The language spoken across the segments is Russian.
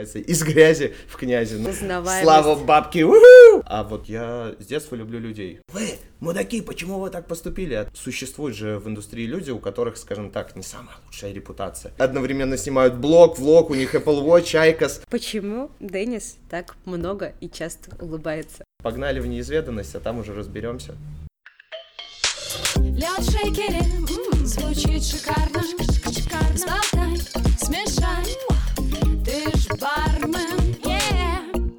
называется, из грязи в князи. Ну. Слава бабке, уху! А вот я с детства люблю людей. Вы, мудаки, почему вы так поступили? А Существуют же в индустрии люди, у которых, скажем так, не самая лучшая репутация. Одновременно снимают блог, влог, у них Apple Watch, IQOS. Почему Деннис так много и часто улыбается? Погнали в неизведанность, а там уже разберемся. Лед в шейкере, звучит шикарно, шикарно. Сболтай, смешай, бармен, yeah.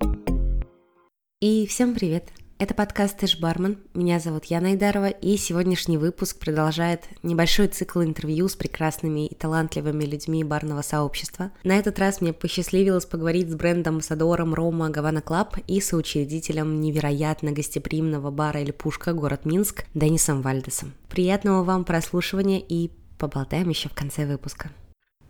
И всем привет! Это подкаст «Ты ж бармен». Меня зовут Яна Айдарова, и сегодняшний выпуск продолжает небольшой цикл интервью с прекрасными и талантливыми людьми барного сообщества. На этот раз мне посчастливилось поговорить с брендом-амбассадором рома Havana Club и соучредителем невероятно гостеприимного бара «Или Пушка» город Минск Денисом Вальдесом. Приятного вам прослушивания и поболтаем еще в конце выпуска.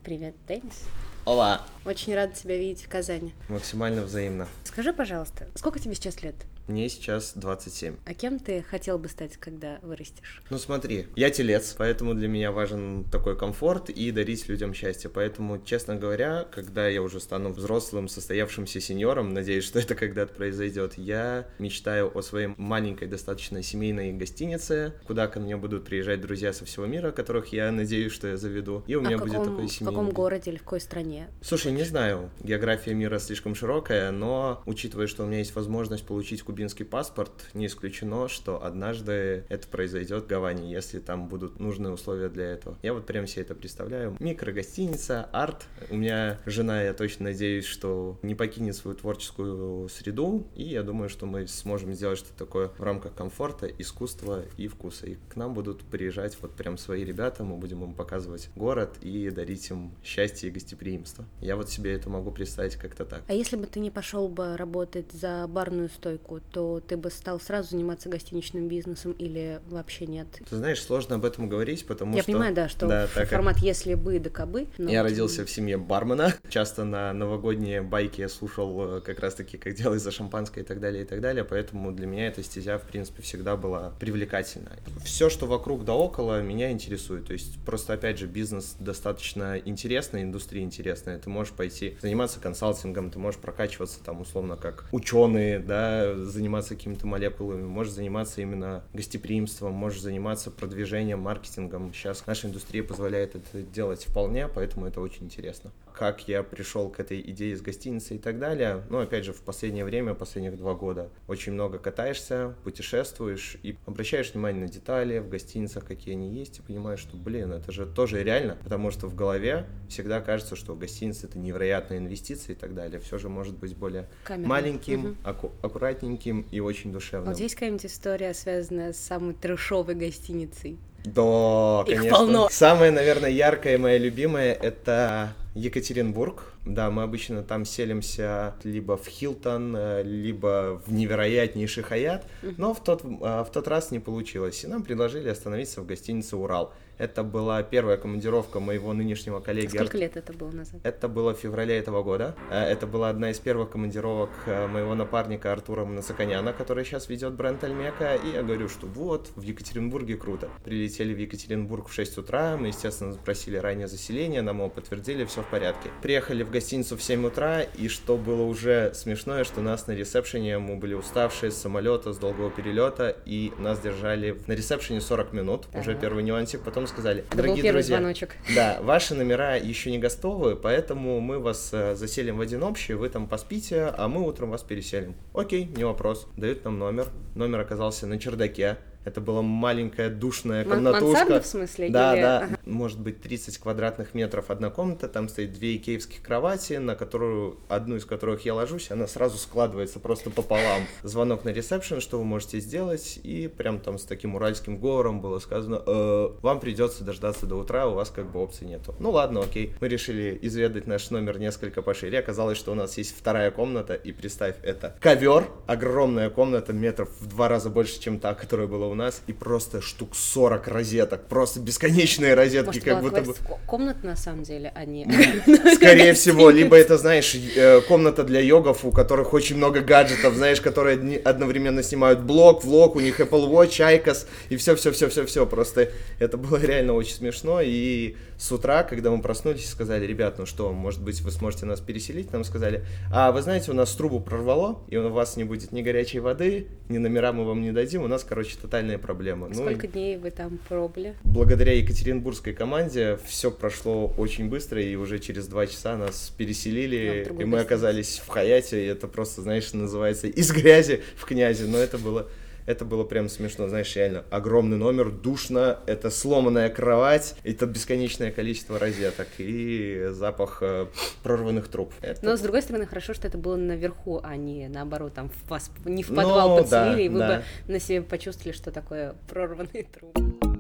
Привет, Денис. Ола! Очень рада тебя видеть в Казани. Максимально взаимно. Скажи, пожалуйста, сколько тебе сейчас лет? Мне сейчас 27. А кем ты хотел бы стать, когда вырастешь? Ну смотри, я телец, поэтому для меня важен такой комфорт и дарить людям счастье. Поэтому, честно говоря, когда я уже стану взрослым, состоявшимся сеньором, надеюсь, что это когда-то произойдет, я мечтаю о своей маленькой, достаточно семейной гостинице, куда ко мне будут приезжать друзья со всего мира, которых я надеюсь, что я заведу. И у меня а в будет каком, такой в семейный... каком городе или в какой стране? Слушай, не знаю, география мира слишком широкая, но учитывая, что у меня есть возможность получить кубинский паспорт, не исключено, что однажды это произойдет в Гаване, если там будут нужные условия для этого. Я вот прям себе это представляю. Микрогостиница, арт. У меня жена, я точно надеюсь, что не покинет свою творческую среду, и я думаю, что мы сможем сделать что-то такое в рамках комфорта, искусства и вкуса. И к нам будут приезжать вот прям свои ребята, мы будем им показывать город и дарить им счастье и гостеприимство. Я вот себе это могу представить как-то так. А если бы ты не пошел бы работать за барную стойку, то ты бы стал сразу заниматься гостиничным бизнесом или вообще нет? Ты знаешь, сложно об этом говорить, потому Я что... понимаю, да, что Да, так как формат «если бы, да кабы». но Я родился в семье бармена. Часто на новогодние байки я слушал э, как раз-таки, как делать за шампанское и так далее, и так далее. Поэтому для меня эта стезя, в принципе, всегда была привлекательна. Все, что вокруг да около, меня интересует. То есть просто, опять же, бизнес достаточно интересный, индустрия интересная. Ты можешь пойти заниматься консалтингом, ты можешь прокачиваться там условно как ученые, да, заниматься какими-то молекулами, можешь заниматься именно гостеприимством, можешь заниматься продвижением, маркетингом. Сейчас наша индустрия позволяет это делать вполне, поэтому это очень интересно. Как я пришел к этой идее с гостиницей и так далее, ну, опять же, в последнее время, последних два года, очень много катаешься, путешествуешь и обращаешь внимание на детали в гостиницах, какие они есть, и понимаешь, что, блин, это же тоже реально, потому что в голове всегда кажется, что гостиница это невероятная инвестиция и так далее. Все же может быть более камерно. маленьким, Мгм. аку- аккуратненьким и очень душевным. Вот есть какая-нибудь история, связанная с самой трешовой гостиницей? Да, Их конечно. полно. Самая, наверное, яркая и моя любимая это Екатеринбург. Да, мы обычно там селимся либо в Хилтон, э, либо в невероятнейший Хаят, но в тот, а, в тот раз не получилось. И нам предложили остановиться в гостинице «Урал». Это была первая командировка моего нынешнего коллеги. Сколько лет это было назад? Это было в феврале этого года. Э, Это была одна из первых командировок э, моего напарника Артура Мнацаканяна, который сейчас ведет бренд Альмека. И я говорю, что вот, в Екатеринбурге круто. Прилетели в Екатеринбург в 6 утра, мы, естественно, спросили раннее заселение, нам его подтвердили, все в порядке. Приехали в гостиницу в 7 утра, и что было уже смешное, что нас на ресепшене, мы были уставшие с самолета, с долгого перелета, и нас держали на ресепшене 40 минут. Уже первый нюансик, потом сказали, Это был дорогие первый друзья, звоночек. да, ваши номера еще не гостовые, поэтому мы вас э, заселим в один общий, вы там поспите, а мы утром вас переселим. Окей, не вопрос. Дают нам номер. Номер оказался на чердаке. Это была маленькая душная комнатушка. мансарда, в смысле? Да, или- да. Ага. Может быть, 30 квадратных метров одна комната, там стоит две икеевских кровати, на которую, одну из которых я ложусь, она сразу складывается просто пополам. Звонок на ресепшн, что вы можете сделать, и прям там с таким уральским говором было сказано, «Э, вам придется дождаться до утра, у вас как бы опций нету. Ну ладно, окей. Мы решили изведать наш номер несколько пошире. Оказалось, что у нас есть вторая комната, и представь, это ковер, огромная комната, метров в два раза больше, чем та, которая была у нас, и просто штук 40 розеток, просто бесконечные розетки, Может, как будто бы... комната на самом деле, а не... Скорее всего, либо это, знаешь, э, комната для йогов, у которых очень много гаджетов, знаешь, которые одновременно снимают блог, влог, у них Apple Watch, iCos, и все-все-все-все-все. Просто это было реально очень смешно. И с утра, когда мы проснулись, сказали, ребят, ну что, может быть, вы сможете нас переселить? Нам сказали, а вы знаете, у нас трубу прорвало, и у вас не будет ни горячей воды, ни номера мы вам не дадим, у нас, короче, тотальные проблемы. Ну, Сколько дней вы там пробыли? благодаря екатеринбургской команде все прошло очень быстро, и уже через два часа нас Ну, переселили, и мы оказались в Хаяте, и это просто, знаешь, называется из грязи в князи, но это было... Это было прям смешно, знаешь, реально огромный номер, душно, это сломанная кровать, это бесконечное количество розеток и запах э, прорванных труб. Это Но, с другой стороны, хорошо, что это было наверху, а не наоборот, там в вас не в подвал Ну, подселили, да, и вы да. бы на себе почувствовали, что такое прорванные трубы.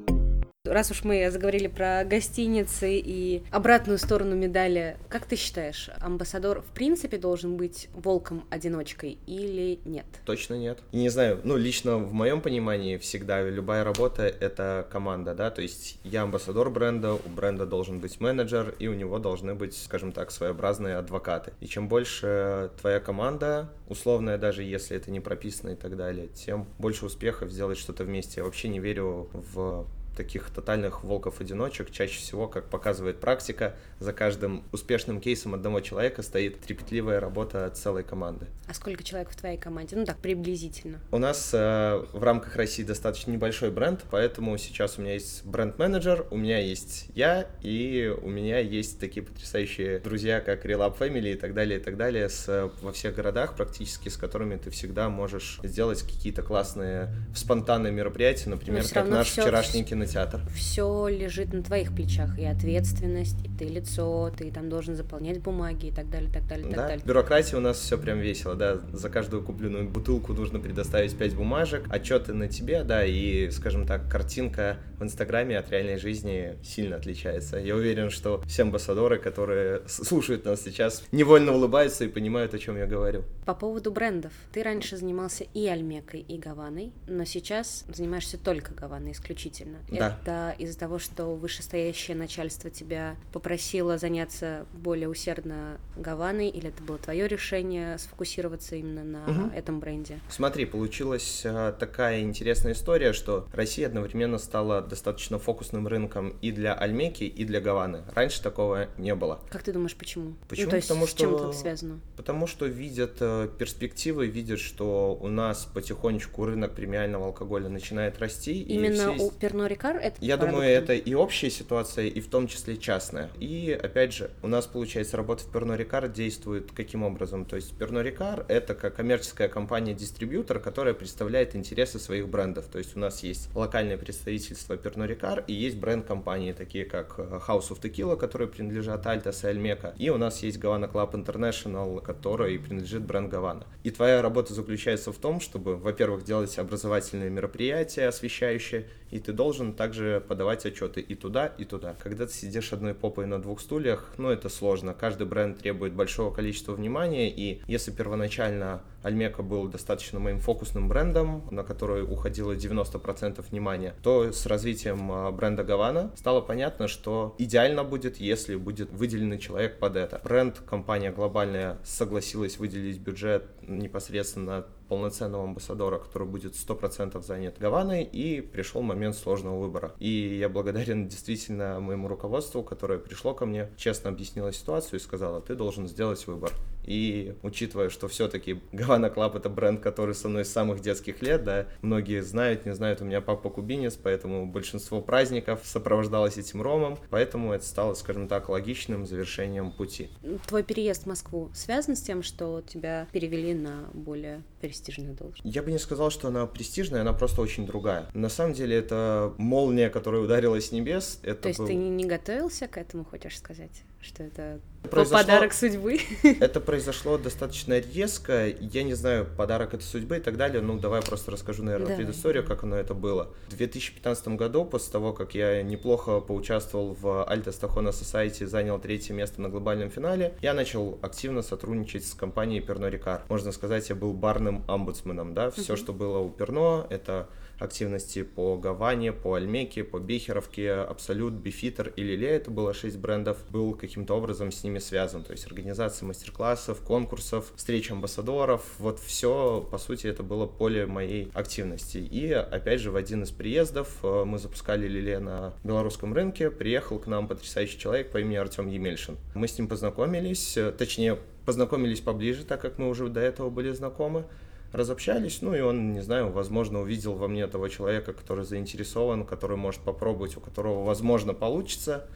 Раз уж мы заговорили про гостиницы и обратную сторону медали, как ты считаешь, амбассадор в принципе должен быть волком-одиночкой или нет? Точно нет. Не знаю, ну, лично в моем понимании всегда любая работа — это команда, да, то есть я амбассадор бренда, у бренда должен быть менеджер, и у него должны быть, скажем так, своеобразные адвокаты. И чем больше твоя команда, условная даже если это не прописано и так далее, тем больше успехов сделать что-то вместе. Я вообще не верю в таких тотальных волков-одиночек. Чаще всего, как показывает практика, за каждым успешным кейсом одного человека стоит трепетливая работа целой команды. А сколько человек в твоей команде? Ну так, приблизительно. У нас э, в рамках России достаточно небольшой бренд, поэтому сейчас у меня есть бренд-менеджер, у меня есть я, и у меня есть такие потрясающие друзья, как Relab Family и так далее, и так далее, с, во всех городах практически, с которыми ты всегда можешь сделать какие-то классные спонтанные мероприятия, например, как наш вчерашний кинотеатр. Все лежит на твоих плечах, и ответственность, и ты лицо, ты там должен заполнять бумаги и так далее, так далее, так Да, далее. бюрократия у нас все прям весело, да, за каждую купленную бутылку нужно предоставить 5 бумажек, отчеты на тебе, да, и, скажем так, картинка в Инстаграме от реальной жизни сильно отличается. Я уверен, что все амбассадоры, которые слушают нас сейчас, невольно улыбаются и понимают, о чем я говорю. По поводу брендов. Ты раньше занимался и Альмекой, и Гаваной, но сейчас занимаешься только Гаваной исключительно. Да. Это из-за того, что вышестоящее начальство тебя попросило заняться более усердно Гаваной, или это было твое решение сфокусироваться именно на Мгм. этом бренде? Смотри, получилась а, такая интересная история, что Россия одновременно стала достаточно фокусным рынком и для Альмеки, и для Гаваны. Раньше такого не было. Как ты думаешь, почему? Почему? Ну, то есть Потому с чем что- это связано? Потому что видят э, перспективы, видят, что у нас потихонечку рынок премиального алкоголя начинает расти. и Именно все у Перно Рикар это Я думаю, это и общая ситуация, и в том числе частная. И, опять же, у нас, получается, работа в Перно Рикар действует каким образом? То есть Перно Рикар — это как коммерческая компания-дистрибьютор, которая представляет интересы своих брендов. То есть у нас есть локальное представительство Перно Рикар, и есть бренд-компании, такие как э, House of Tequila, которые принадлежат Альтас и Альмека. И у нас есть Гавана Club International, которой принадлежит бренд Гавана. И твоя работа заключается в том, чтобы, во-первых, делать образовательные мероприятия, освещающие, и ты должен также подавать отчеты и туда, и туда. Когда ты сидишь одной попой на двух стульях, ну это сложно. Каждый бренд требует большого количества внимания, и если первоначально Альмека был достаточно моим фокусным брендом, на который уходило 90% внимания, то с развитием а, бренда Гавана стало понятно, что идеально будет, если будет выделенный человек под это. Бренд, компания глобальная согласилась выделить бюджет непосредственно полноценного амбассадора, который будет 100% занят Гаваной, и пришел момент сложного выбора. И я благодарен действительно моему руководству, которое пришло ко мне, честно объяснило ситуацию и сказала, ты должен сделать выбор. И учитывая, что все-таки Havana Club это бренд, который со мной с самых детских лет, да, многие знают, не знают, у меня папа кубинец, поэтому большинство праздников сопровождалось этим ромом, поэтому это стало, скажем так, логичным завершением пути. Твой переезд в Москву связан с тем, что тебя перевели на более престижную должность? Я бы не сказал, что она престижная, она просто очень другая. На самом деле это молния, которая ударила с небес. Это То есть был- ты не не готовился к этому, хочешь сказать? Что это Произошло- подарок судьбы? Это произошло достаточно резко. Я не знаю, подарок это судьбы и так далее. Ну, давай просто расскажу, наверное, Давай. предысторию, как оно это было. В 2015 году, после того, как я неплохо поучаствовал в Alta Stahona Society, занял третье место на глобальном финале, я начал активно сотрудничать с компанией Перно Рикар. Можно сказать, я был барным омбудсменом, да. Все, Мгм. что было у Перно, это активности по Гаване, по Альмеке, по Бехеровке, Абсолют, Бифитер и Лиле, это было шесть брендов, был каким-то образом с ними связан, то есть организация мастер-классов, конкурсов, встреч амбассадоров, вот все, по сути, это было поле моей активности. И, опять же, в один из приездов э, мы запускали Лиле на белорусском рынке, приехал к нам потрясающий человек по имени Артем Емельшин. Мы с ним познакомились, э, точнее, познакомились поближе, так как мы уже до этого были знакомы разобщались, ну и он, не знаю, возможно, увидел во мне того человека, который заинтересован, который может попробовать, у которого, возможно, получится.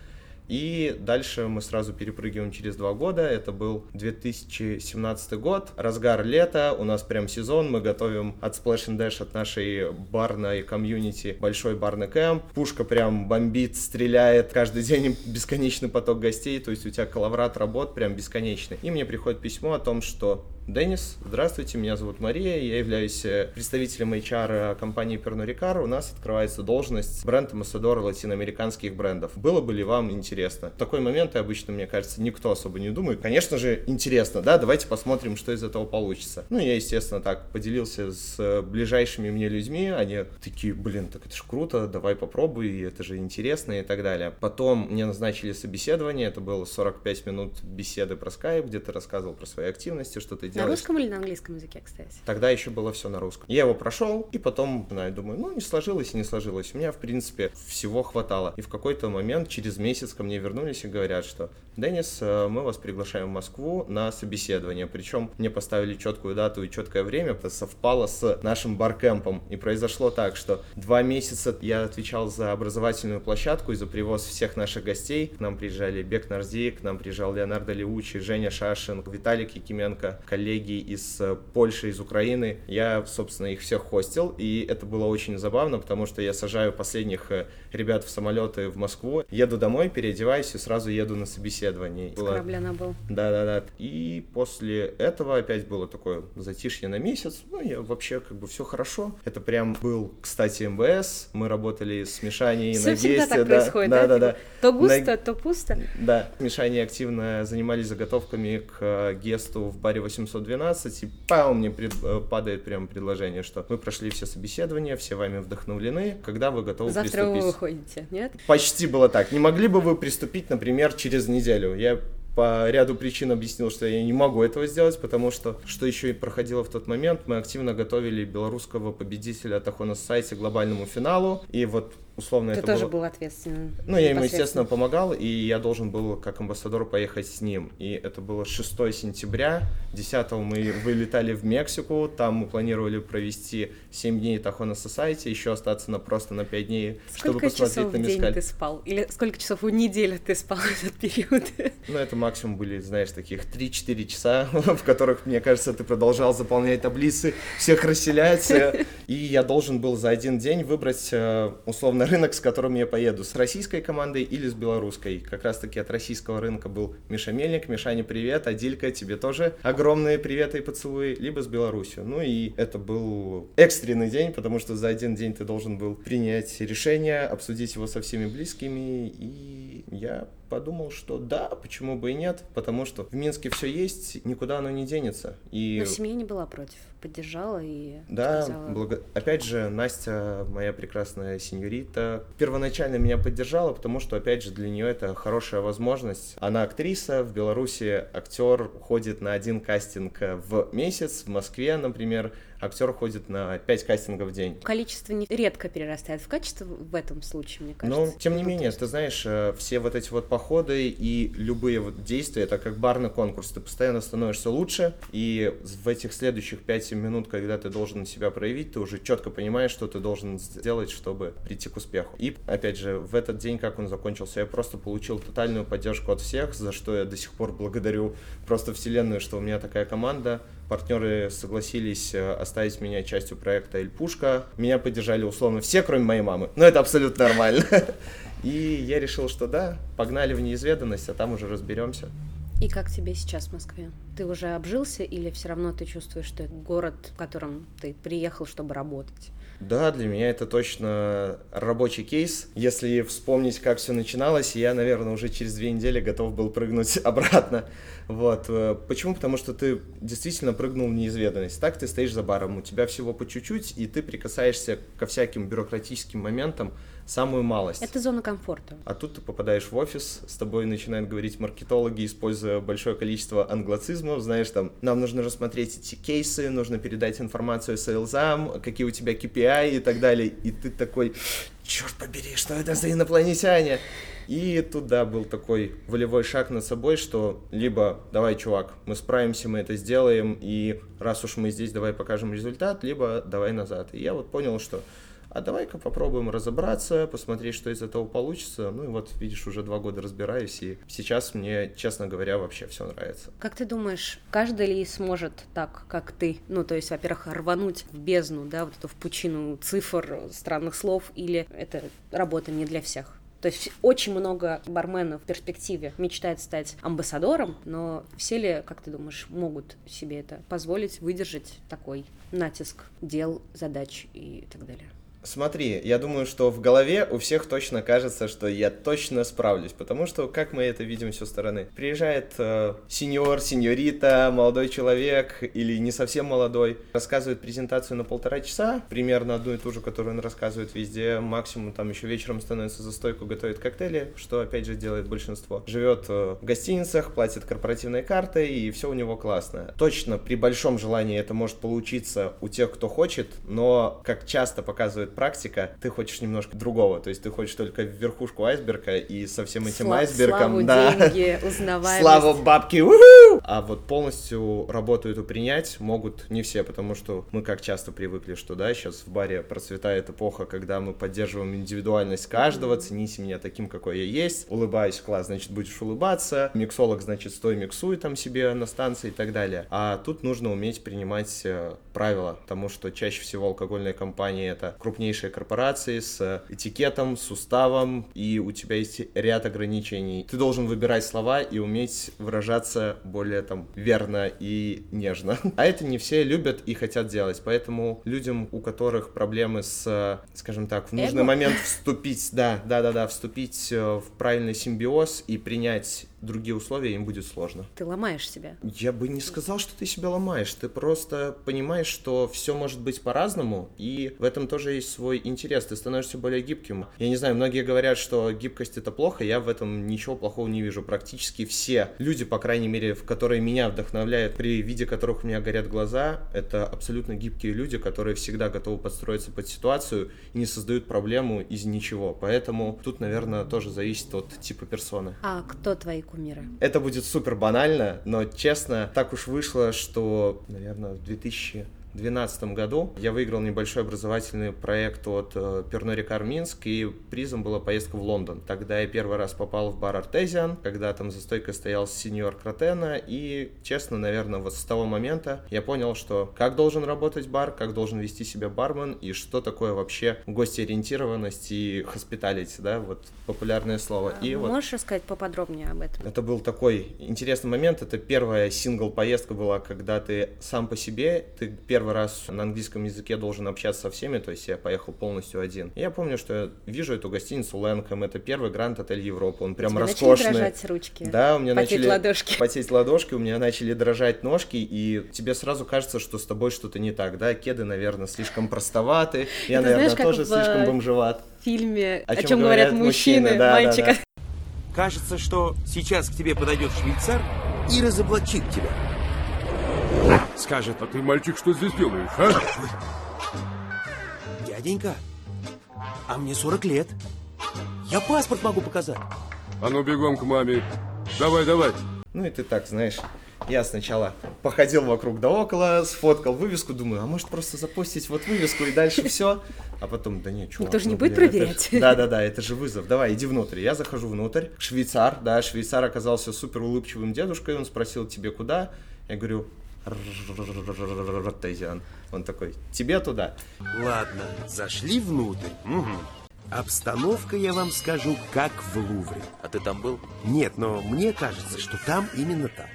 И дальше мы сразу перепрыгиваем через два года. Это был 2017 год, разгар лета, у нас прям сезон, мы готовим от Splash and Dash, от нашей барной комьюнити большой барный кэмп. Пушка прям бомбит, стреляет, каждый день бесконечный поток гостей, то есть у тебя коловрат работ прям бесконечный. И мне приходит письмо о том, что Денис, здравствуйте, меня зовут Мария, я являюсь э, представителем HR компании Pernod Ricard. У нас открывается должность бренд-амбассадора латиноамериканских брендов. Было бы ли вам интересно? В такой момент, обычно, мне кажется, никто особо не думает. Конечно же, интересно, да, давайте посмотрим, что из этого получится. Ну, я, естественно, так поделился с э, ближайшими мне людьми, они такие, блин, так это же круто, давай попробуй, это же интересно и так далее. Потом мне назначили собеседование, это было 45 минут беседы про Skype, где ты рассказывал про свои активности, что ты делаешь. На русском или на английском языке, кстати? Тогда еще было все на русском. Я его прошел, и потом, знаю, думаю, ну, не сложилось и не сложилось. У меня, в принципе, всего хватало. И в какой-то момент, через месяц ко мне вернулись и говорят, что Денис, э, мы вас приглашаем в Москву на собеседование. Причем мне поставили четкую дату и четкое время, это совпало с нашим баркемпом. И произошло так, что два месяца я отвечал за образовательную площадку и за привоз всех наших гостей. К нам приезжали Бек Нарзи, к нам приезжал Леонардо Леучи, Женя Шашин, Виталий Кикименко, коллеги коллеги из э, Польши, из Украины. Я, собственно, их всех хостил, и это было очень забавно, потому что я сажаю последних э, ребят в самолеты в Москву, еду домой, переодеваюсь и сразу еду на собеседование. С корабля был. Да-да-да. И после этого опять было такое затишье на месяц. Ну, я вообще как бы все хорошо. Это прям был, кстати, МБС. Мы работали с Мишаней все на действие. так да, происходит, да? Да, да, да. То густо, на... то пусто. Да. Мишаней активно занимались заготовками к э, гесту в баре 800 712, и пау, мне пред, э, падает прямо предложение, что мы прошли все собеседования, все вами вдохновлены, когда вы готовы Завтра приступить? вы выходите, нет? Почти было так. Не могли бы вы приступить, например, через неделю? Я по ряду причин объяснил, что я не могу этого сделать, потому что, что еще и проходило в тот момент, мы активно готовили белорусского победителя Тахона Сайте глобальному финалу, и вот условно Ты это тоже было... был ответственным. Ну, я ему, естественно, помогал, и я должен был как амбассадор поехать с ним. И это было 6 сентября, 10 мы вылетали в Мексику, там мы планировали провести 7 дней Тахона Society, еще остаться на просто на 5 дней, сколько чтобы посмотреть часов на в мескаль. день ты спал? Или сколько часов в неделю ты спал в этот период? Ну, это максимум были, знаешь, таких 3-4 часа, в которых, мне кажется, ты продолжал заполнять таблицы, всех расселять, и я должен был за один день выбрать, э, условно, рынок, с которым я поеду, с российской командой или с белорусской. Как раз-таки от российского рынка был Миша Мельник. Мишане привет, Адилька, тебе тоже огромные приветы и поцелуи, либо с Беларусью. Ну и это был экстренный день, потому что за один день ты должен был принять решение, обсудить его со всеми близкими, и я подумал, что да, почему бы и нет, потому что в Минске все есть, никуда оно не денется. И... Но семья не была против, поддержала и Да, сказала... благо... опять же, Настя, моя прекрасная сеньорита, первоначально меня поддержала, потому что, опять же, для нее это хорошая возможность. Она актриса, в Беларуси актер ходит на один кастинг в месяц, в Москве, например, актер ходит на 5 кастингов в день. Количество не редко перерастает в качество в этом случае, мне кажется. Но, тем не менее, ты знаешь, э, все вот эти вот походы и любые вот действия, это как барный конкурс. Ты постоянно становишься лучше, и в этих следующих 5-7 минут, когда ты должен себя проявить, ты уже четко понимаешь, что ты должен сделать, чтобы прийти к успеху. И, опять же, в этот день, как он закончился, я просто получил тотальную поддержку от всех, за что я до сих пор благодарю просто вселенную, что у меня такая команда, партнеры согласились э, оставить меня частью проекта «Эльпушка». Меня поддержали условно все, кроме моей мамы. Но это абсолютно нормально. И я решил, что да, погнали в неизведанность, а там уже разберемся. И как тебе сейчас в Москве? Ты уже обжился или все равно ты чувствуешь, что это город, в котором ты приехал, чтобы работать? Да, для меня это точно рабочий кейс. Если вспомнить, как все начиналось, я, наверное, уже через две недели готов был прыгнуть обратно. Вот. Э, почему? Потому что ты действительно прыгнул в неизведанность. Так ты стоишь за баром, у тебя всего по чуть-чуть, и ты прикасаешься ко всяким бюрократическим моментам, самую малость. Это зона комфорта. А тут ты попадаешь в офис, с тобой начинают говорить маркетологи, используя большое количество англоцизмов, знаешь, там, нам нужно рассмотреть эти кейсы, нужно передать информацию сейлзам, какие у тебя KPI и так далее, и ты такой, черт побери, что это за инопланетяне? И тут, да, был такой волевой шаг над собой, что либо давай, чувак, мы справимся, мы это сделаем, и раз уж мы здесь, давай покажем результат, либо давай назад. И я вот понял, что а давай-ка попробуем разобраться, посмотреть, что из этого получится. Ну и вот, видишь, уже два года разбираюсь, и сейчас мне, честно говоря, вообще все нравится. Как ты думаешь, каждый ли сможет так, как ты? Ну, то есть, во-первых, рвануть в бездну, да, вот эту в пучину цифр, странных слов, или это работа не для всех? То есть очень много барменов в перспективе мечтает стать амбассадором, но все ли, как ты думаешь, могут себе это позволить, выдержать такой натиск дел, задач и так далее? Смотри, я думаю, что в голове у всех точно кажется, что я точно справлюсь, потому что как мы это видим со стороны? Приезжает э, сеньор, сеньорита, молодой человек или не совсем молодой, рассказывает презентацию на полтора часа, примерно одну и ту же, которую он рассказывает везде, максимум там еще вечером становится за стойку, готовит коктейли, что опять же делает большинство. Живет э, в гостиницах, платит корпоративной картой и все у него классно. Точно при большом желании это может получиться у тех, кто хочет, но как часто показывает практика, ты хочешь немножко другого, то есть ты хочешь только верхушку айсберга и со всем этим Сла- айсбергом, славу, да, деньги, узнаваемость. слава бабки, уху! а вот полностью работу эту принять могут не все, потому что мы как часто привыкли, что да, сейчас в баре процветает эпоха, когда мы поддерживаем индивидуальность каждого, цените меня таким, какой я есть, улыбаюсь, класс, значит будешь улыбаться, миксолог, значит стой, миксуй там себе на станции и так далее, а тут нужно уметь принимать э, правила, потому что чаще всего алкогольные компании это крупнее крупнейшие корпорации с этикетом, с уставом, и у тебя есть ряд ограничений. Ты должен выбирать слова и уметь выражаться более там верно и нежно. А это не все любят и хотят делать, поэтому людям, у которых проблемы с, скажем так, в нужный Эго? момент вступить, да, да, да, да, вступить э, в правильный симбиоз и принять другие условия, им будет сложно. Ты ломаешь себя. Я бы не сказал, что ты себя ломаешь. Ты просто понимаешь, что все может быть по-разному, и в этом тоже есть свой интерес. Ты становишься более гибким. Я не знаю, многие говорят, что гибкость это плохо. Я в этом ничего плохого не вижу. Практически все люди, по крайней мере, в которые меня вдохновляют, при виде которых у меня горят глаза, это абсолютно гибкие люди, которые всегда готовы подстроиться под ситуацию и не создают проблему из ничего. Поэтому тут, наверное, тоже зависит от типа персоны. А кто твои кумиры? Это будет супер банально, но честно, так уж вышло, что, наверное, в 2012 году я выиграл небольшой образовательный проект от э, Перно Рикар Минск, и призом была поездка в Лондон. Тогда я первый раз попал в бар Артезиан, когда там за стойкой стоял сеньор Кротена, и, честно, наверное, вот с того момента я понял, что как должен работать бар, как должен вести себя бармен, и что такое вообще гостеориентированность и hospitality, да, вот популярное слово. И вот Можешь рассказать поподробнее об этом? это был такой интересный момент. Это первая сингл-поездка была, когда ты сам по себе, ты первый раз на английском языке должен общаться со всеми, то есть я поехал полностью один. И я помню, что я вижу эту гостиницу Лэнком, это первый Гранд Отель Европы, он прям Тебе роскошный. начали дрожать ручки? Да, у меня Потеть начали ладошки? потеть ладошки, у меня начали дрожать ножки, и тебе сразу кажется, что с тобой что-то не так, да? Кеды, наверное, слишком простоваты, я, наверное, знаешь, как тоже в, слишком бомжеват. В фильме О «О, чем говорят говорят мужчины», мужчины, да, да, мальчика. да. Кажется, что сейчас к тебе подойдет швейцар и разоблачит тебя. Скажет, А ты, мальчик, что здесь делаешь, а? дяденька, а мне 40 лет. Я паспорт могу показать. А ну бегом к маме. Давай, давай. Ну и ты так, знаешь, я сначала походил вокруг да около, сфоткал вывеску, думаю, а может просто запостить вот вывеску и дальше все? А потом, да нет, чувак. Никто же не ну, будет блин, проверять. ж- Да-да-да, это же вызов. Давай, иди внутрь. Я захожу внутрь. Швейцар, да, швейцар оказался супер улыбчивым дедушкой. Он спросил, тебе куда? Я говорю, Ротезиан. Он такой, тебе туда. Ладно, зашли внутрь. Мгм. Обстановка, я вам скажу, как в Лувре. А ты там был? Нет, но мне кажется, что там именно так.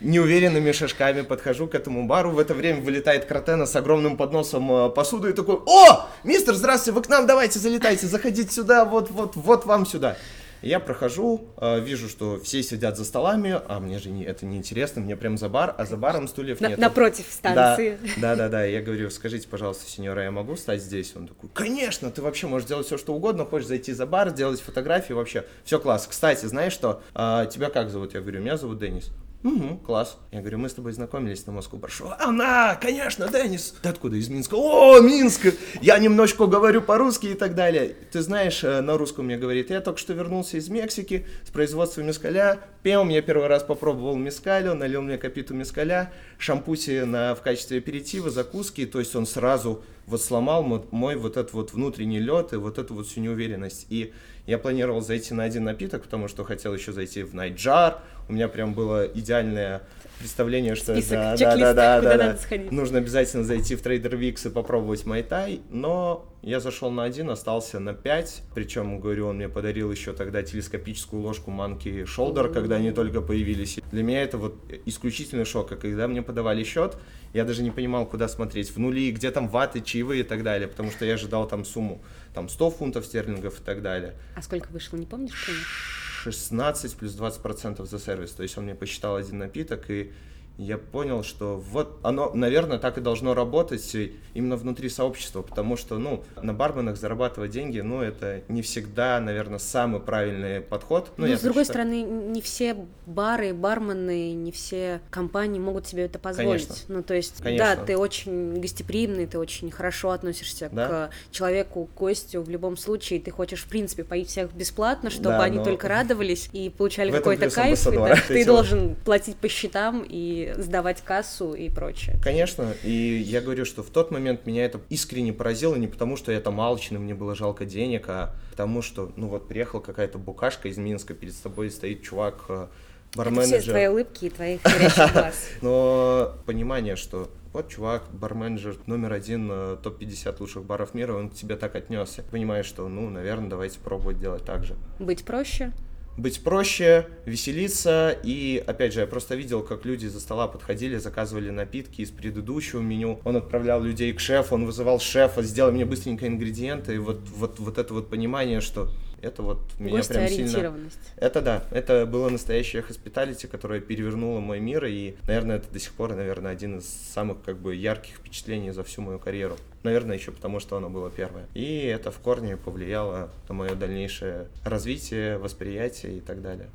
неуверенными шажками подхожу к этому бару. В это время вылетает Кротена с огромным подносом посуды и такой, о, мистер, здравствуйте, вы к нам, давайте, залетайте, заходите сюда, вот, вот, вот вам сюда. Я прохожу, э, вижу, что все сидят за столами, а мне же не, это не интересно, мне прям за бар, а за баром стульев нет. напротив станции. Да, да, да, да. Я говорю, скажите, пожалуйста, сеньора, я могу стать здесь? Он такой, конечно, ты вообще можешь делать все, что угодно, хочешь зайти за бар, сделать фотографии, вообще, все класс. Кстати, знаешь что, А, тебя как зовут? Я говорю, меня зовут Денис. Угу, класс. Я говорю, мы с тобой знакомились на Москву Баршо. Она, конечно, Денис. Ты откуда? Из Минска. О, Минск! Я немножко говорю по-русски и так далее. Ты знаешь, э, на русском мне говорит, я только что вернулся из Мексики с производства мескаля. Пем, я первый раз попробовал мескалю, налил мне капиту мескаля, шампуси на, в качестве аперитива, закуски. То есть он сразу вот сломал мо- мой вот этот вот внутренний лед и вот эту вот всю неуверенность. И я планировал зайти на один напиток, потому что хотел еще зайти в Найджар. У меня прям было идеальное представление, что Список, да, да, да, да, куда да, надо да. нужно обязательно зайти в Трейдер Викс и попробовать Майтай, но я зашел на один, остался на 5, причем, говорю, он мне подарил еще тогда телескопическую ложку Monkey Shoulder, когда они только появились. Для меня это вот исключительный шок, а когда мне подавали счет, я даже не понимал, куда смотреть, в нули, где там ваты, чаевые и так далее, потому что я ожидал там сумму, там 100 фунтов стерлингов и так далее. А сколько вышло, не помнишь? помнишь? 16 плюс 20 процентов за сервис. То есть он мне посчитал один напиток, и я понял, что вот оно, наверное, так и должно работать именно внутри сообщества, потому что, ну, на барменах зарабатывать деньги, ну, это не всегда, наверное, самый правильный подход. Ну, Но я с другой считаю. стороны, не все бары, бармены, не все компании могут себе это позволить. Конечно. Ну, то есть, Конечно. да, ты очень гостеприимный, ты очень хорошо относишься Да. к человеку, к гостю в любом случае. Ты хочешь, в принципе, поить всех бесплатно, чтобы Да, они но- только радовались и получали какой-то кайф. И да, ты должен платить по счетам и сдавать кассу и прочее. Конечно, и я говорю, что в тот момент меня это искренне поразило, не потому что я там алчный, мне было жалко денег, а потому что, ну вот, приехала какая-то букашка из Минска, перед тобой стоит чувак, э, Это все барменеджер. твоей улыбки и твоих горящих глаз. Но понимание, что вот чувак, барменджер номер один, э, топ-50 лучших баров мира, он к тебе так отнесся. Понимаешь, что, ну, наверное, давайте пробовать делать так же. Быть проще. Быть проще, веселиться, и, опять же, я просто видел, как люди за стола подходили, заказывали напитки из предыдущего меню, он отправлял людей к шефу, он вызывал шефа, сделай мне быстренько ингредиенты, и вот, вот, вот это вот понимание, что это вот меня прям сильно... Это да, это было настоящее хоспиталити, которое перевернуло мой мир, и, наверное, это до сих пор, наверное, один из самых, как бы, ярких впечатлений за всю мою карьеру. Наверное, еще потому, что оно было первое. И это в корне повлияло на мое дальнейшее развитие, восприятие и так далее.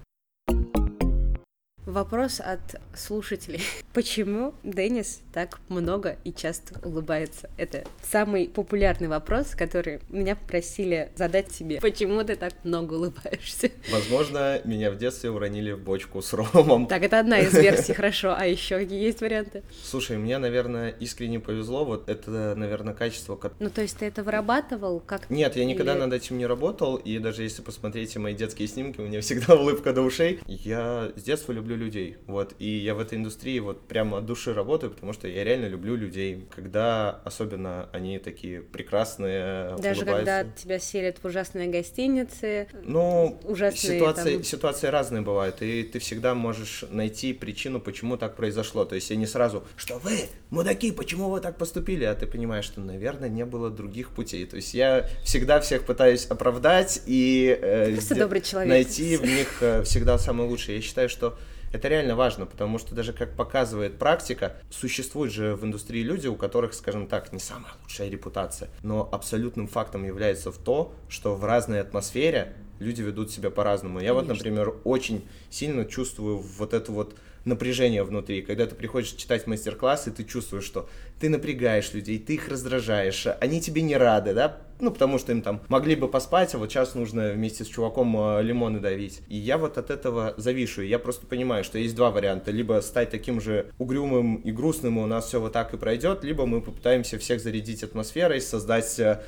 Вопрос от слушателей. Почему Денис так много и часто улыбается? Это самый популярный вопрос, который меня попросили задать тебе. Почему ты так много улыбаешься? Возможно, меня в детстве уронили в бочку с ромом. Так, это одна из версий, хорошо. А еще какие есть варианты? Слушай, мне, наверное, искренне повезло. Вот это, наверное, качество, Ну, то есть ты это вырабатывал как Нет, я никогда Или- над этим не работал, и даже если посмотрите мои детские снимки, у меня всегда улыбка до ушей. Я с детства люблю людей, вот, и я в этой индустрии вот прямо от души работаю, потому что я реально люблю людей, когда особенно они такие прекрасные, Даже улыбаются. когда тебя селят в ужасные гостиницы, Ну, ужасные ситуации, там- ситуации разные бывают, и ты всегда можешь найти причину, почему так произошло. То есть я не сразу, что вы, мудаки, почему вы так поступили, а ты понимаешь, что, наверное, не было других путей. То есть я всегда всех пытаюсь оправдать и э, Просто сде- добрый человек. найти в них э, всегда самое лучшее. Я считаю, что это реально важно, потому что даже как показывает практика, существуют же в индустрии люди, у которых, скажем так, не самая лучшая репутация, но абсолютным фактом является в то, что в разной атмосфере люди ведут себя по-разному. Я вот, Конечно. например, очень сильно чувствую вот это вот напряжение внутри. Когда ты приходишь читать мастер-класс, и ты чувствуешь, что ты напрягаешь людей, ты их раздражаешь, они тебе не рады, да, ну, потому что им там могли бы поспать, а вот сейчас нужно вместе с чуваком э, лимоны давить. И я вот от этого завишу. Я просто понимаю, что есть два варианта. Либо стать таким же угрюмым и грустным, и у нас все вот так и пройдет, либо мы попытаемся всех зарядить атмосферой, создать э,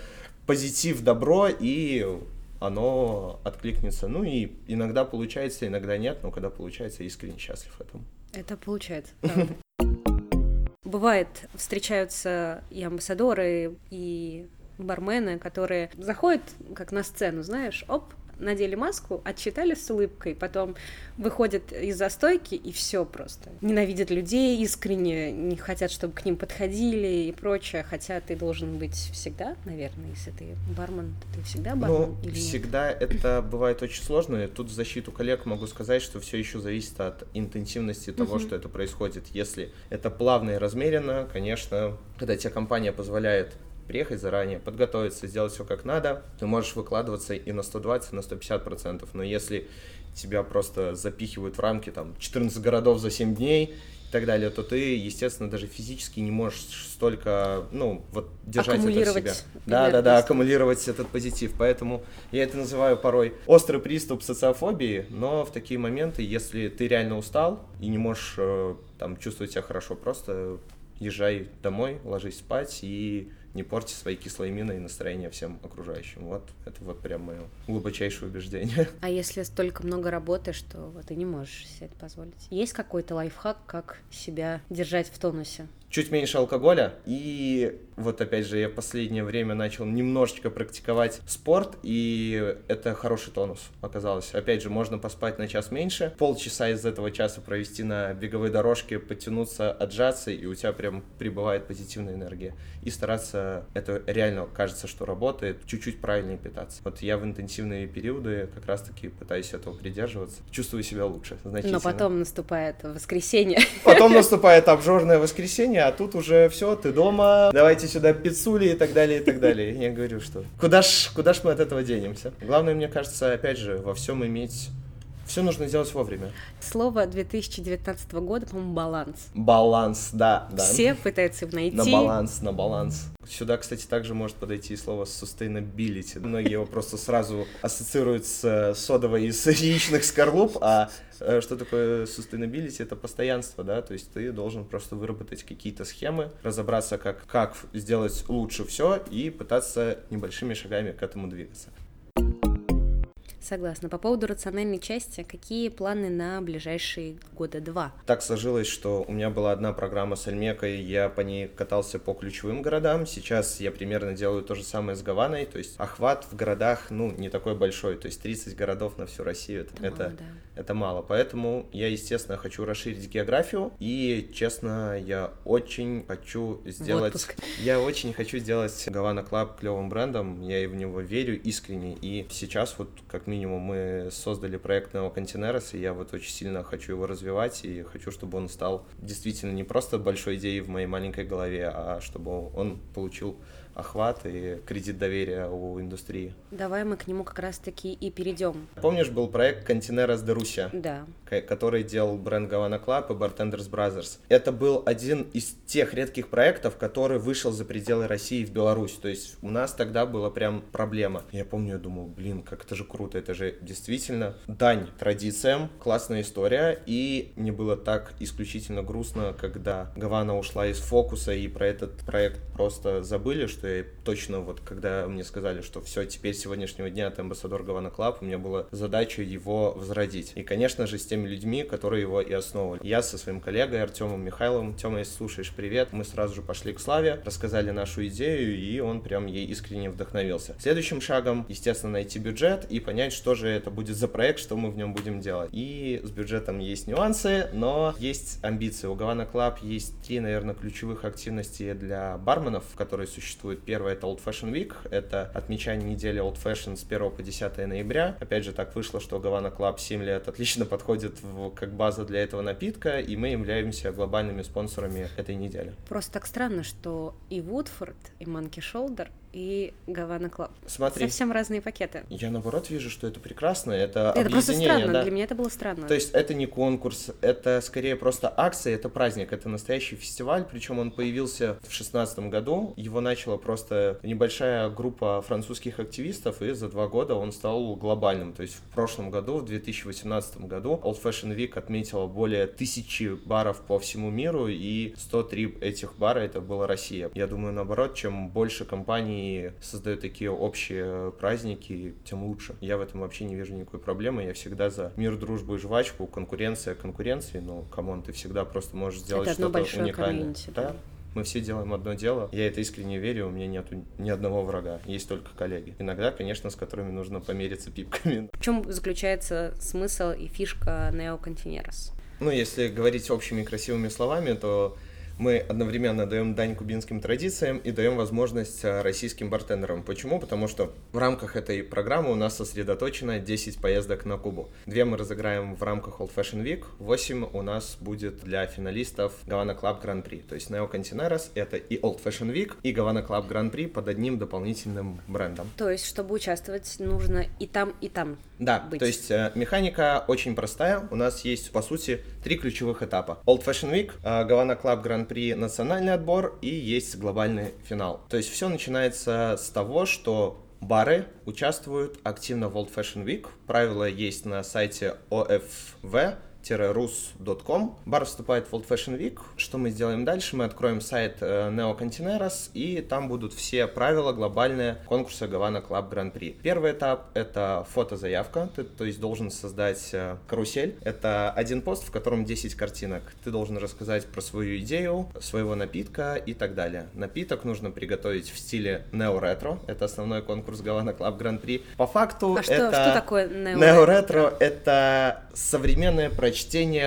позитив, добро, и оно откликнется. Ну и иногда получается, иногда нет, но когда получается, искренне счастлив этому. Это получается. Бывает, встречаются и амбассадоры, и бармены, которые заходят как на сцену, знаешь, оп, надели маску, отчитали с улыбкой, потом выходят из застойки и все просто. Ненавидят людей искренне, не хотят, чтобы к ним подходили и прочее, хотя ты должен быть всегда, наверное, если ты бармен, то ты всегда бармен Ну, или нет? всегда это бывает очень сложно. И тут в защиту коллег могу сказать, что все еще зависит от интенсивности того, Мгм. что это происходит. Если это плавно и размеренно, конечно, когда тебе компания позволяет приехать заранее, подготовиться, сделать все как надо, ты можешь выкладываться и на 120, и на 150 процентов. Но если тебя просто запихивают в рамки там 14 городов за 7 дней и так далее, то ты, естественно, даже физически не можешь столько, ну, вот держать это в себе. Да, да, да, аккумулировать этот позитив. Поэтому я это называю порой острый приступ социофобии, но в такие моменты, если ты реально устал и не можешь э, там чувствовать себя хорошо, просто езжай домой, ложись спать и не порти свои кислые мины и настроение всем окружающим. Вот это вот прям мое глубочайшее убеждение. А если столько много работы, что вот ты не можешь себе это позволить? Есть какой-то лайфхак, как себя держать в тонусе? чуть меньше алкоголя. И вот опять же, я в последнее время начал немножечко практиковать спорт, и это хороший тонус оказалось. Опять же, можно поспать на час меньше, полчаса из этого часа провести на беговой дорожке, подтянуться, отжаться, и у тебя прям прибывает позитивная энергия. И стараться, это реально кажется, что работает, чуть-чуть правильнее питаться. Вот я в интенсивные периоды как раз-таки пытаюсь этого придерживаться. Чувствую себя лучше, значительно. Но потом наступает воскресенье. Потом наступает обжорное воскресенье, а тут уже все, ты дома, давайте сюда пиццули и так далее, и так далее. Я говорю, что куда ж, куда ж мы от этого денемся? Главное, мне кажется, опять же, во всем иметь... Все нужно делать вовремя. Слово 2019 года, по-моему, баланс. Баланс, да, да. Все пытаются его найти. На баланс, на баланс. Сюда, кстати, также может подойти и слово sustainability. Многие его просто сразу ассоциируют с э, содовой из яичных скорлуп, а э, что такое sustainability? Это постоянство, да, то есть ты должен просто выработать какие-то схемы, разобраться, как, как сделать лучше все и пытаться небольшими шагами к этому двигаться. Согласна. По поводу рациональной части, какие планы на ближайшие года два? Так сложилось, что у меня была одна программа с Ольмекой, я по ней катался по ключевым городам. Сейчас я примерно делаю то же самое с Гаваной, то есть охват в городах, ну, не такой большой, то есть 30 городов на всю Россию, это, Это это, мало, да. это мало. Поэтому я, естественно, хочу расширить географию, и, честно, я очень хочу сделать... Я очень хочу сделать Havana Club клевым брендом, я и в него верю искренне, и сейчас вот как минимум мы создали проект Neo Cantineros, и я вот очень сильно хочу его развивать, и хочу, чтобы он стал действительно не просто большой идеей в моей маленькой голове, а чтобы он получил охват и кредит доверия у индустрии. Давай мы к нему как раз-таки и перейдем. Помнишь, был проект Cantineros de Rusia? Да. ко- который делал бренд Havana Club и Bartender Brothers. Это был один из тех редких проектов, который вышел за пределы России в Беларусь. То есть у нас тогда была прям проблема. Я помню, я думал, блин, как это же круто, это же действительно дань традициям, классная история. И мне было так исключительно грустно, когда Гавана ушла из фокуса и про этот проект просто забыли, что я точно вот, когда мне сказали, что все, теперь с сегодняшнего дня ты амбассадор Havana Club, у меня была задача его возродить. И, конечно же, с теми людьми, которые его и основывали. Я со своим коллегой Артемом Михайловым. Тема, если слушаешь, привет. Мы сразу же пошли к Славе, рассказали нашу идею, и он прям ей искренне вдохновился. Следующим шагом, естественно, найти бюджет и понять, что же это будет за проект, что мы в нем будем делать. И с бюджетом есть нюансы, но есть амбиции. У Havana Club есть три, наверное, ключевых активности для барменов, которые существуют. Первое — это Old Fashion Week. Это отмечание недели Old Fashion с 1 по 10 ноября. Опять же, так вышло, что Havana Club 7 лет отлично подходит в- как база для этого напитка, и мы являемся глобальными спонсорами этой недели. Просто так странно, что и Woodford, и Monkey Shoulder, и Havana Club. Смотри, Совсем разные пакеты. я наоборот вижу, что это прекрасно, это, Это просто странно, да. для меня это было странно. То есть это не конкурс, это скорее просто акция, это праздник, это настоящий фестиваль, причем он появился в шестнадцатом году, его начала просто небольшая группа французских активистов, и за два года он стал глобальным. То есть в прошлом году, в 2018 году, Old Fashion Week отметила более тысячи баров по всему миру, и 103 этих бара это была Россия. Я думаю, наоборот, чем больше компаний создают такие общие праздники, тем лучше. Я в этом вообще не вижу никакой проблемы. Я всегда за мир, дружбу и жвачку, конкуренция конкуренцией, но, come on, ты всегда просто можешь сделать что-то большое уникальное. да. Мы все делаем одно дело. Я это искренне верю, у меня нет ни одного врага. Есть только коллеги. Иногда, конечно, с которыми нужно помериться пипками. В чем заключается смысл и фишка Neo Cantineros? Ну, если говорить общими красивыми словами, то мы одновременно даем дань кубинским традициям и даем возможность э, российским бартендерам. Почему? Потому что в рамках этой программы у нас сосредоточено 10 поездок на Кубу. Две мы разыграем в рамках Old Fashion Week, 8 у нас будет для финалистов Гавана Club Grand Prix. То есть Neo Contineras — это и Old Fashion Week, и Гавана Club Grand Prix под одним дополнительным брендом. То есть, чтобы участвовать, нужно и там, и там Да, быть. то есть э, механика очень простая. У нас есть, по сути, три ключевых этапа. Old Fashion Week, Гавана Club Grand Prix национальный отбор и есть глобальный финал. То есть все начинается с того, что бары участвуют активно в Old Fashion Week. Правила есть на сайте OFV rus.com. Бар вступает в Old Fashion Week. Что мы сделаем дальше? Мы откроем сайт э, Neo Contineras, и там будут все правила глобальные конкурса Гавана Club Grand Prix. Первый этап — это фотозаявка. Ты, то есть, должен создать э, карусель. Это один пост, в котором 10 картинок. Ты должен рассказать про свою идею, своего напитка и так далее. Напиток нужно приготовить в стиле Retro. Это основной конкурс Гавана Grand Prix. По факту А что, это... что такое Neo, Neo Retro — это современное прочтение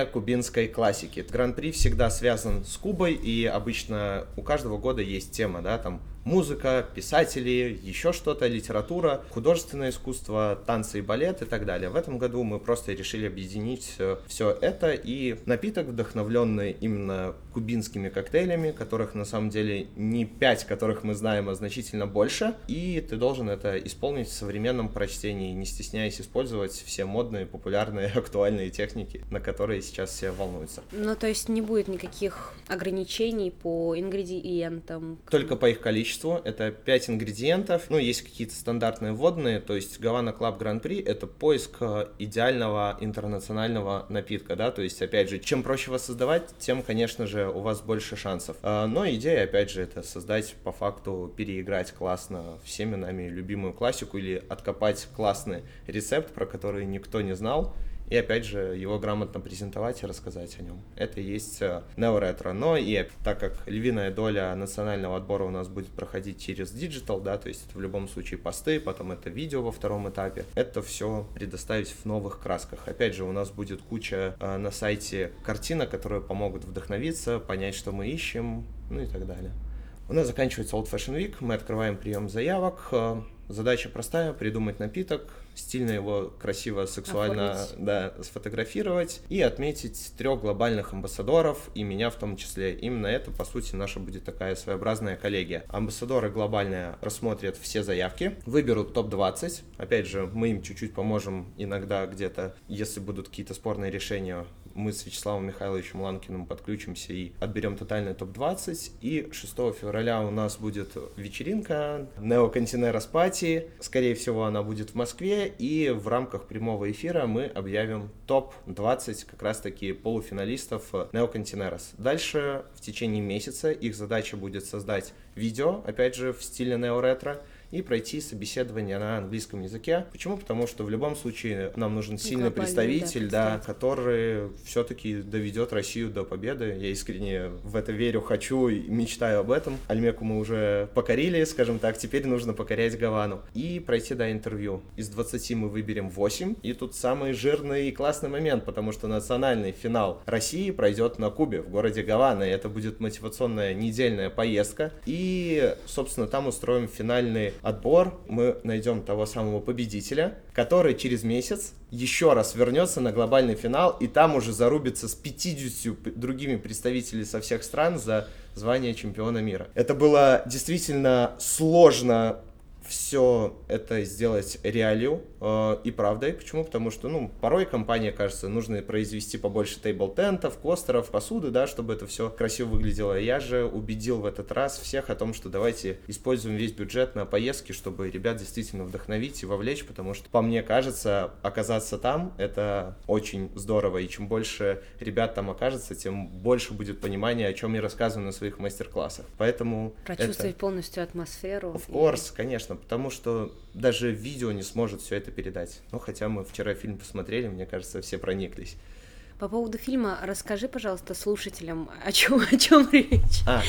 кубинской классики. Гран-при всегда связан с Кубой, и обычно у каждого года есть тема, да, там музыка, писатели, еще что-то, литература, художественное искусство, танцы и балет и так далее. В этом году мы просто решили объединить все это и напиток, вдохновленный именно кубинскими коктейлями, которых на самом деле не пять, которых мы знаем, а значительно больше. И ты должен это исполнить в современном прочтении, не стесняясь использовать все модные, популярные, актуальные техники, на которые сейчас все волнуются. Ну, то есть не будет никаких ограничений по ингредиентам. Только по их количеству. Это 5 ингредиентов. Ну, есть какие-то стандартные водные. То есть Гавана Grand Prix — это поиск э, идеального интернационального напитка, да. То есть, опять же, чем проще вас создавать, тем, конечно же, у вас больше шансов. А, Но идея, опять же, это создать по факту, переиграть классно всеми нами любимую классику или откопать классный рецепт, про который никто не знал, и опять же его грамотно презентовать и рассказать о нем. Это и есть э, неоретро. Но и так как львиная доля национального отбора у нас будет проходить через digital, да, то есть это в любом случае посты, потом это видео во втором этапе, это все предоставить в новых красках. Опять же, у нас будет куча э, на сайте картинок, которые помогут вдохновиться, понять, что мы ищем, ну и так далее. У нас заканчивается Old Fashion Week, мы открываем прием заявок. Э, Задача простая, придумать напиток, стильно его красиво, сексуально да, сфотографировать и отметить трех глобальных амбассадоров, и меня в том числе. Именно это, по сути, наша будет такая своеобразная коллегия. Амбассадоры глобальные рассмотрят все заявки, выберут топ-20. Опять же, мы им чуть-чуть поможем иногда где-то, если будут какие-то спорные решения, мы с Вячеславом Михайловичем Ланкиным подключимся и отберем тотальный топ-20. И 6 февраля у нас будет вечеринка Нео Континера Спати. Скорее всего, она будет в Москве. И в рамках прямого эфира мы объявим топ-20 как раз-таки полуфиналистов Нео Континерас. Дальше в течение месяца их задача будет создать видео, опять же, в стиле нео-ретро, и пройти собеседование на английском языке. Почему? Потому что в любом случае нам нужен сильный Глобальный, представитель, да, да, который все-таки доведет Россию до победы. Я искренне в это верю, хочу и мечтаю об этом. Альмеку мы уже покорили, скажем так, теперь нужно покорять Гавану. И пройти до интервью. Из 20 мы выберем 8. И тут самый жирный и классный момент, потому что национальный финал России пройдет на Кубе, в городе Гавана. И это будет мотивационная недельная поездка. И, собственно, там устроим финальный отбор. Мы найдем того самого победителя, который через месяц еще раз вернется на глобальный финал, и там уже зарубится с 50 другими представителями со всех стран за звание чемпиона мира. Это было действительно сложно все это сделать реалью и правдой. Почему? Потому что, ну, порой компания, кажется, нужно произвести побольше тейбл-тентов, костеров, посуды, да, чтобы это все красиво выглядело. Я же убедил в этот раз всех о том, что давайте используем весь бюджет на поездки, чтобы ребят действительно вдохновить и вовлечь, потому что, по мне кажется, оказаться там — это очень здорово, и чем больше ребят там окажется, тем больше будет понимания, о чем я рассказываю на своих мастер-классах. Поэтому Прочувствовать это... полностью атмосферу. Of course, конечно, потому что даже видео не сможет все это передать. Ну, хотя мы вчера фильм посмотрели, мне кажется, все прониклись. По поводу фильма расскажи, пожалуйста, слушателям, о чем, о чем речь. А,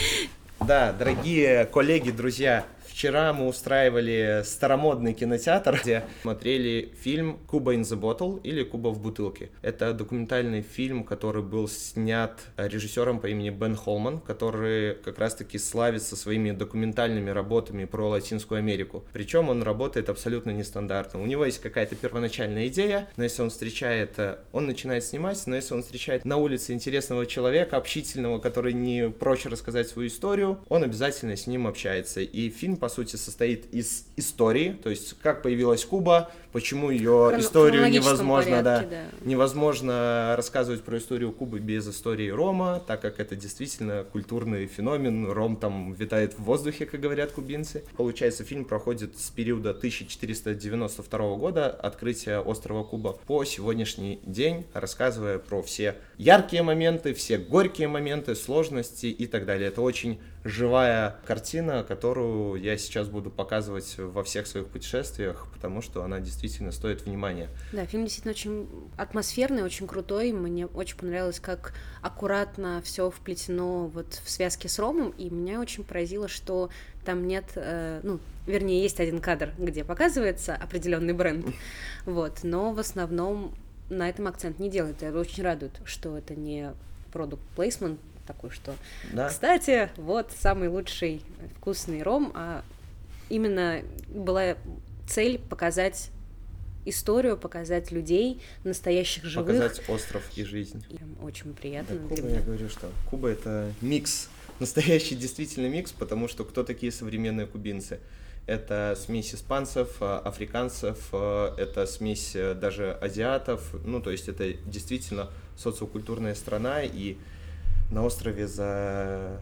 Да, дорогие коллеги, друзья, Вчера мы устраивали старомодный кинотеатр, где смотрели фильм «Куба in the Bottle» или «Куба в бутылке». Это документальный фильм, который был снят режиссером по имени Бен Холман, который как раз-таки славится своими документальными работами про Латинскую Америку. Причем он работает абсолютно нестандартно. У него есть какая-то первоначальная идея, но если он встречает, э, он начинает снимать, но если он встречает на улице интересного человека, общительного, который не прочь рассказать свою историю, он обязательно с ним общается. И фильм по сути, состоит из истории, то есть как появилась Куба, почему ее Хрон- историю невозможно, порядке, да, да. невозможно рассказывать про историю Кубы без истории Рома, так как это действительно культурный феномен, Ром там витает в воздухе, как говорят кубинцы. Получается, фильм проходит с периода 1492 года, открытия острова Куба, по сегодняшний день, рассказывая про все яркие моменты, все горькие моменты, сложности и так далее. Это очень живая картина, которую я сейчас буду показывать во всех своих путешествиях, потому что она действительно стоит внимания. Да, фильм действительно очень атмосферный, очень крутой. Мне очень понравилось, как аккуратно все вплетено вот в связке с Ромом, и меня очень поразило, что там нет, э, ну, вернее, есть один кадр, где показывается определенный бренд, вот, но в основном на этом акцент не делает. И это очень радует, что это не продукт плейсмент такой, что Да? кстати, вот самый лучший вкусный ром, а именно была цель показать историю, показать людей, настоящих живых. Показать остров и жизнь. И очень Да, приятно для Куба, я говорю, что Куба это микс, настоящий действительно микс, потому что кто такие современные кубинцы? Это смесь испанцев, а, африканцев, а, это смесь э, даже азиатов, ну то есть это действительно социокультурная страна, и на острове за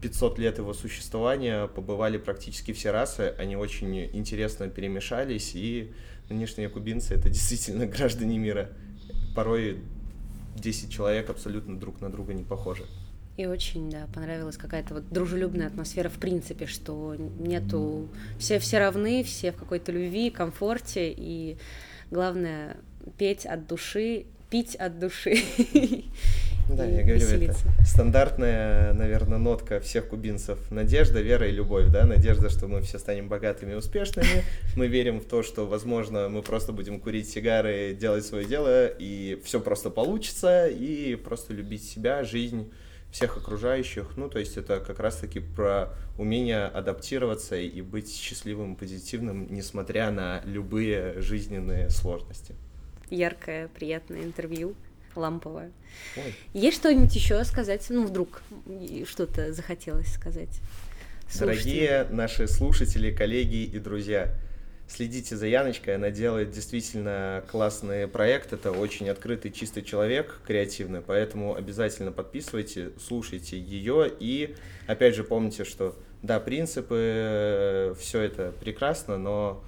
500 лет его существования побывали практически все расы, они очень интересно перемешались, и нынешние кубинцы это действительно граждане мира. Порой 10 человек абсолютно друг на друга не похожи. И очень, да, понравилась какая-то вот дружелюбная атмосфера в принципе, что нету... Все, все равны, все в какой-то любви, комфорте, и главное петь от души, пить от души. Да, и я говорю, веселиться. это стандартная, наверное, нотка всех кубинцев. Надежда, вера и любовь, да? Надежда, что мы все станем богатыми и успешными. Мы верим в то, что, возможно, мы просто будем курить сигары, делать свое дело, и все просто получится, и просто любить себя, жизнь, всех окружающих. Ну, то есть это как раз-таки про умение адаптироваться и быть счастливым и позитивным, несмотря на любые жизненные сложности. Яркое, приятное интервью, ламповое. Ой. Есть что-нибудь еще сказать? Ну, вдруг что-то захотелось сказать. Дорогие наши слушатели, коллеги и друзья, следите за Яночкой, она делает действительно классный проект, это очень открытый, чистый человек, креативный, поэтому обязательно подписывайте, слушайте ее и, опять же, помните, что, да, принципы, все это прекрасно, но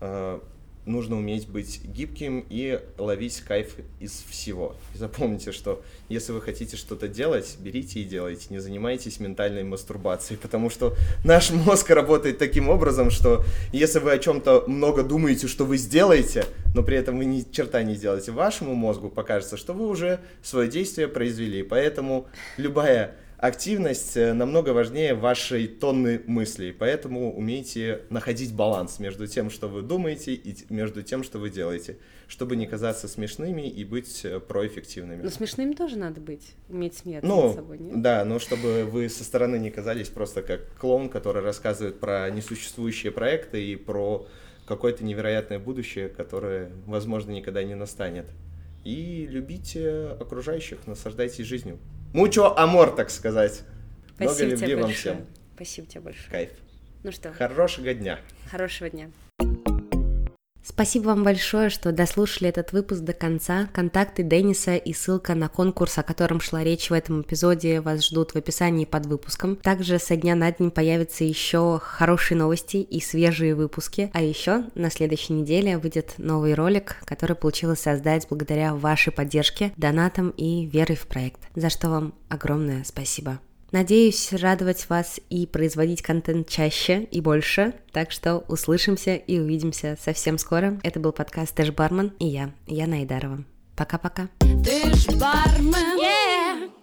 э, нужно уметь быть гибким и ловить кайф из всего. И запомните, что если вы хотите что-то делать, берите и делайте, не занимайтесь ментальной мастурбацией, потому что наш мозг работает таким образом, что если вы о чем-то много думаете, что вы сделаете, но при этом вы ни черта не сделаете, вашему мозгу покажется, что вы уже свое действие произвели. Поэтому любая активность э, намного важнее вашей тонны мыслей, поэтому умейте находить баланс между тем, что вы думаете, и между тем, что вы делаете, чтобы не казаться смешными и быть э, проэффективными. Но смешным тоже надо быть, уметь смеяться Ну, над собой, нет? да, но чтобы вы со стороны не казались просто как клоун, который рассказывает про несуществующие проекты и про какое-то невероятное будущее, которое, возможно, никогда не настанет. И любите окружающих, наслаждайтесь жизнью. Мучо амор, так сказать. Много Спасибо любви тебе вам большое. всем. Спасибо тебе большое. Кайф. Ну что, Хорошего дня. хорошего дня. Спасибо вам большое, что дослушали этот выпуск до конца. Контакты Денниса и ссылка на конкурс, о котором шла речь в этом эпизоде, вас ждут в описании под выпуском. Также со дня на день появятся еще хорошие новости и свежие выпуски. А еще на следующей неделе выйдет новый ролик, который получилось создать благодаря вашей поддержке, донатам и верой в проект. За что вам огромное спасибо. Надеюсь радовать вас и производить контент чаще и больше. Так что услышимся и увидимся совсем скоро. Это был подкаст Тэш Бармен и я, Яна Айдарова. Пока-пока. Ты ж бармен, yeah.